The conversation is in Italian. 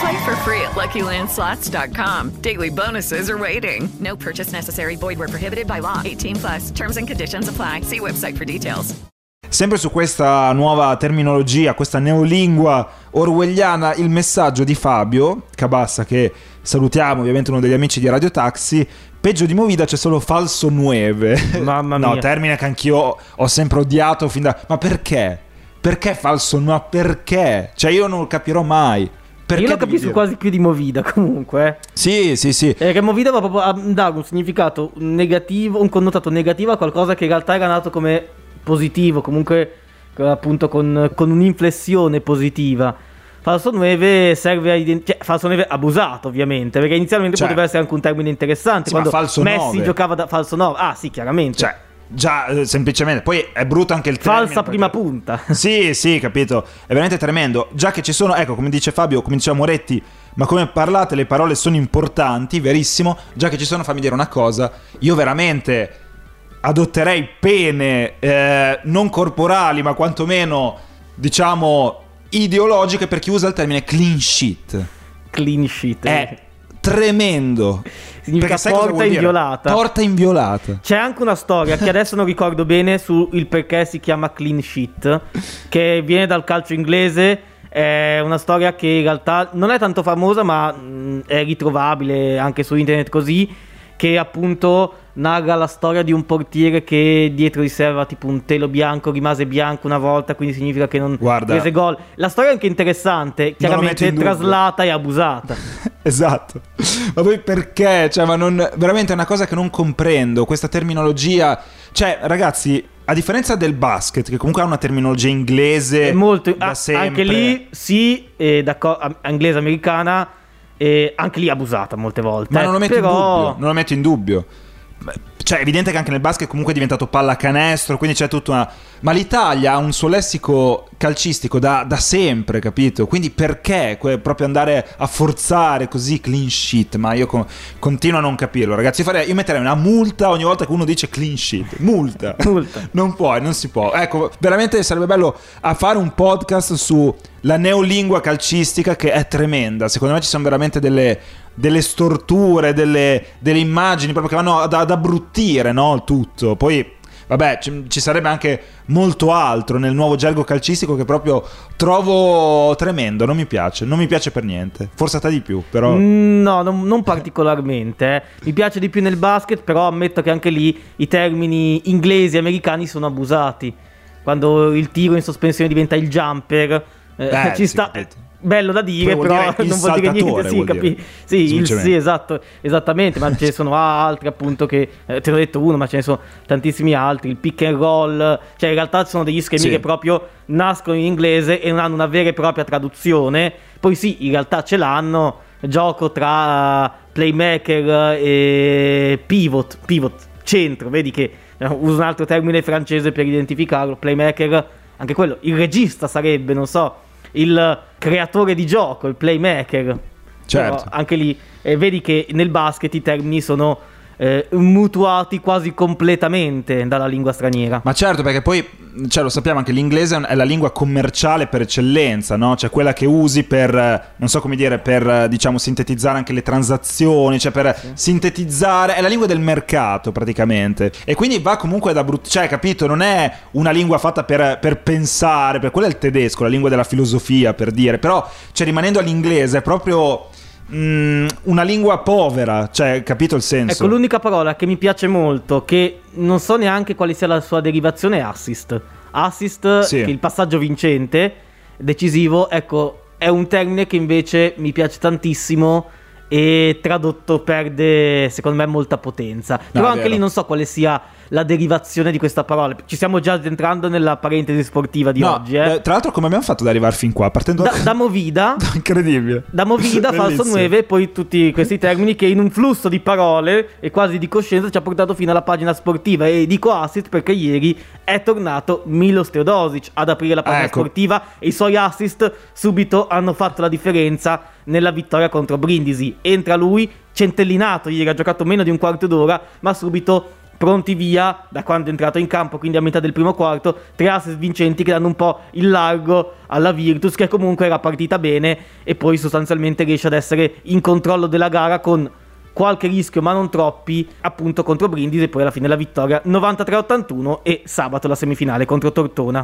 Play for free at LuckyLandSlots.com. Daily bonuses are waiting. No purchase necessary. Void where prohibited by law. 18 plus. Terms and conditions apply. See website for details. Sempre su questa nuova terminologia, questa neolingua orwelliana, il messaggio di Fabio Cabassa, che salutiamo, ovviamente uno degli amici di Radio Taxi. Peggio di Movida c'è solo falso nueve. Mamma No, mia. termine che anch'io ho sempre odiato fin da... Ma perché? Perché falso nuove? Perché? Cioè io non lo capirò mai. Perché Io lo capisco quasi più di Movida comunque. eh. Sì, sì, sì. Eh, che Movida va proprio a dare un significato negativo, un connotato negativo a qualcosa che in realtà era nato come positivo, comunque eh, appunto con, con un'inflessione positiva. Falso 9 serve a identificare. Cioè, falso 9 abusato, ovviamente. Perché inizialmente Cioè. poteva essere anche un termine interessante. Sì, quando Messi 9. giocava da falso 9. Ah, sì, chiaramente. Cioè, già eh, semplicemente. Poi è brutto anche il termine. Falsa perché- prima punta. Sì, sì, capito. È veramente tremendo. Già che ci sono, ecco, come dice Fabio, come diceva Moretti, ma come parlate, le parole sono importanti, verissimo. Già che ci sono, fammi dire una cosa. Io veramente adotterei pene eh, non corporali, ma quantomeno, diciamo, ideologiche per chi usa il termine clean sheet. Clean sheet. È tremendo. Significa Perché porta inviolata. Porta inviolata. C'è anche una storia che adesso non ricordo bene sul perché si chiama clean sheet, che viene dal calcio inglese. È una storia che in realtà non è tanto famosa, ma mh, è ritrovabile anche su internet così. Che appunto narra la storia di un portiere che dietro di sé aveva tipo un telo bianco, rimase bianco una volta, quindi significa che non Guarda. prese gol. La storia è anche interessante, chiaramente traslata e abusata. Esatto. Ma poi perché? Cioè, ma non. Veramente è una cosa che non comprendo. Questa terminologia. Cioè, ragazzi, a differenza del basket, che comunque ha una terminologia inglese È molto da ah, sempre. anche lì sì eh, am- inglese americana anche lì abusata molte volte Ma non lo metto però in dubbio. Non lo metto in dubbio. Cioè, è evidente che anche nel basket comunque è diventato pallacanestro, quindi c'è tutta una... Ma l'Italia ha un suo lessico calcistico da, da sempre, capito? Quindi perché que- proprio andare a forzare così clean sheet? Ma io co- continuo a non capirlo, ragazzi. Io, farei- io metterei una multa ogni volta che uno dice clean sheet. Multa. Multa. non puoi, non si può. Ecco, veramente sarebbe bello a fare un podcast sulla neolingua calcistica che è tremenda. Secondo me ci sono veramente delle, delle storture, delle, delle immagini proprio che vanno ad, ad abbrutire no, il tutto. Poi, vabbè, ci, ci sarebbe anche molto altro nel nuovo gergo calcistico che proprio trovo tremendo. Non mi piace, non mi piace per niente. Forse a te di più, però. Mm, no non, non particolarmente eh. mi piace di più nel basket però ammetto che anche lì i termini inglesi e americani sono abusati quando il tiro in sospensione diventa il jumper eh, Eh, ci sta capito. Bello da dire Poi però dire non vuol dire niente sì, capi- sì, il- sì, esatto esattamente ma ce ne sono altri appunto che eh, te ne ho detto uno ma ce ne sono tantissimi altri il pick and roll cioè in realtà sono degli schemi Sì. che proprio nascono in inglese e non hanno una vera e propria traduzione. Poi sì in realtà ce l'hanno gioco tra playmaker e pivot pivot centro vedi che eh, uso un altro termine francese per identificarlo playmaker anche quello il regista sarebbe non so il creatore di gioco il playmaker Certo. Però anche lì eh, vedi che nel basket i termini sono eh, mutuati quasi completamente dalla lingua straniera. Ma certo, perché poi, cioè, lo sappiamo anche l'inglese è la lingua commerciale per eccellenza, no? Cioè quella che usi per, eh, non so come dire, per, eh, diciamo, sintetizzare anche le transazioni, cioè per sintetizzare, è la lingua del mercato praticamente. E quindi va comunque da brutto, cioè, capito? Non è una lingua fatta per, per pensare, per quello è il tedesco, la lingua della filosofia, per dire. Però, cioè, rimanendo all'inglese, è proprio mm, una lingua povera, cioè, capito il senso? Ecco, l'unica parola che mi piace molto, che non so neanche quale sia la sua derivazione, è assist. Assist, Sì. il passaggio vincente, decisivo, ecco, è un termine che invece mi piace tantissimo e tradotto perde, secondo me, molta potenza. Però è anche lì non so quale sia la derivazione di questa parola. Ci stiamo già entrando nella parentesi sportiva di No, oggi, eh. tra l'altro come abbiamo fatto ad arrivare fin qua? Partendo Da, da Movida Incredibile. da movida, falso Bellissimo. 9 e poi tutti questi termini che in un flusso di parole e quasi di coscienza ci ha portato fino alla pagina sportiva e dico assist perché ieri è tornato Milos Teodosic ad aprire la pagina Ecco. sportiva e i suoi assist subito hanno fatto la differenza nella vittoria contro Brindisi entra lui centellinato ieri ha giocato meno di un quarto d'ora ma subito pronti via da quando è entrato in campo, quindi a metà del primo quarto, tre assist vincenti che danno un po' il largo alla Virtus che comunque era partita bene e poi sostanzialmente riesce ad essere in controllo della gara con qualche rischio ma non troppi appunto contro Brindisi e poi alla fine la vittoria 93-81 e sabato la semifinale contro Tortona.